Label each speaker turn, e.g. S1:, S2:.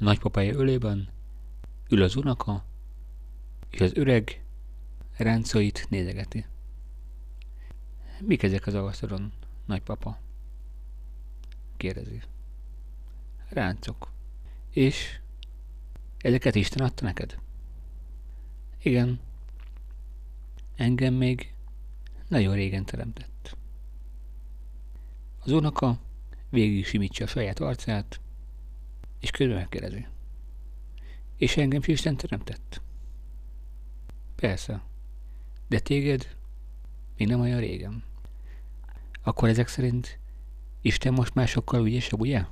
S1: A nagypapája ölében ül az unoka, és az öreg ráncait nézegeti. Mik ezek az asztalon, nagypapa? Kérdezi. Ráncok. És ezeket Isten adta neked? Igen. Engem még nagyon régen teremtett. Az unoka végig simítsa a saját arcát, és közben megkérdezi. És engem is Isten teremtett? Persze. De téged még nem olyan régen. Akkor ezek szerint Isten most már sokkal ügyesebb, ugye?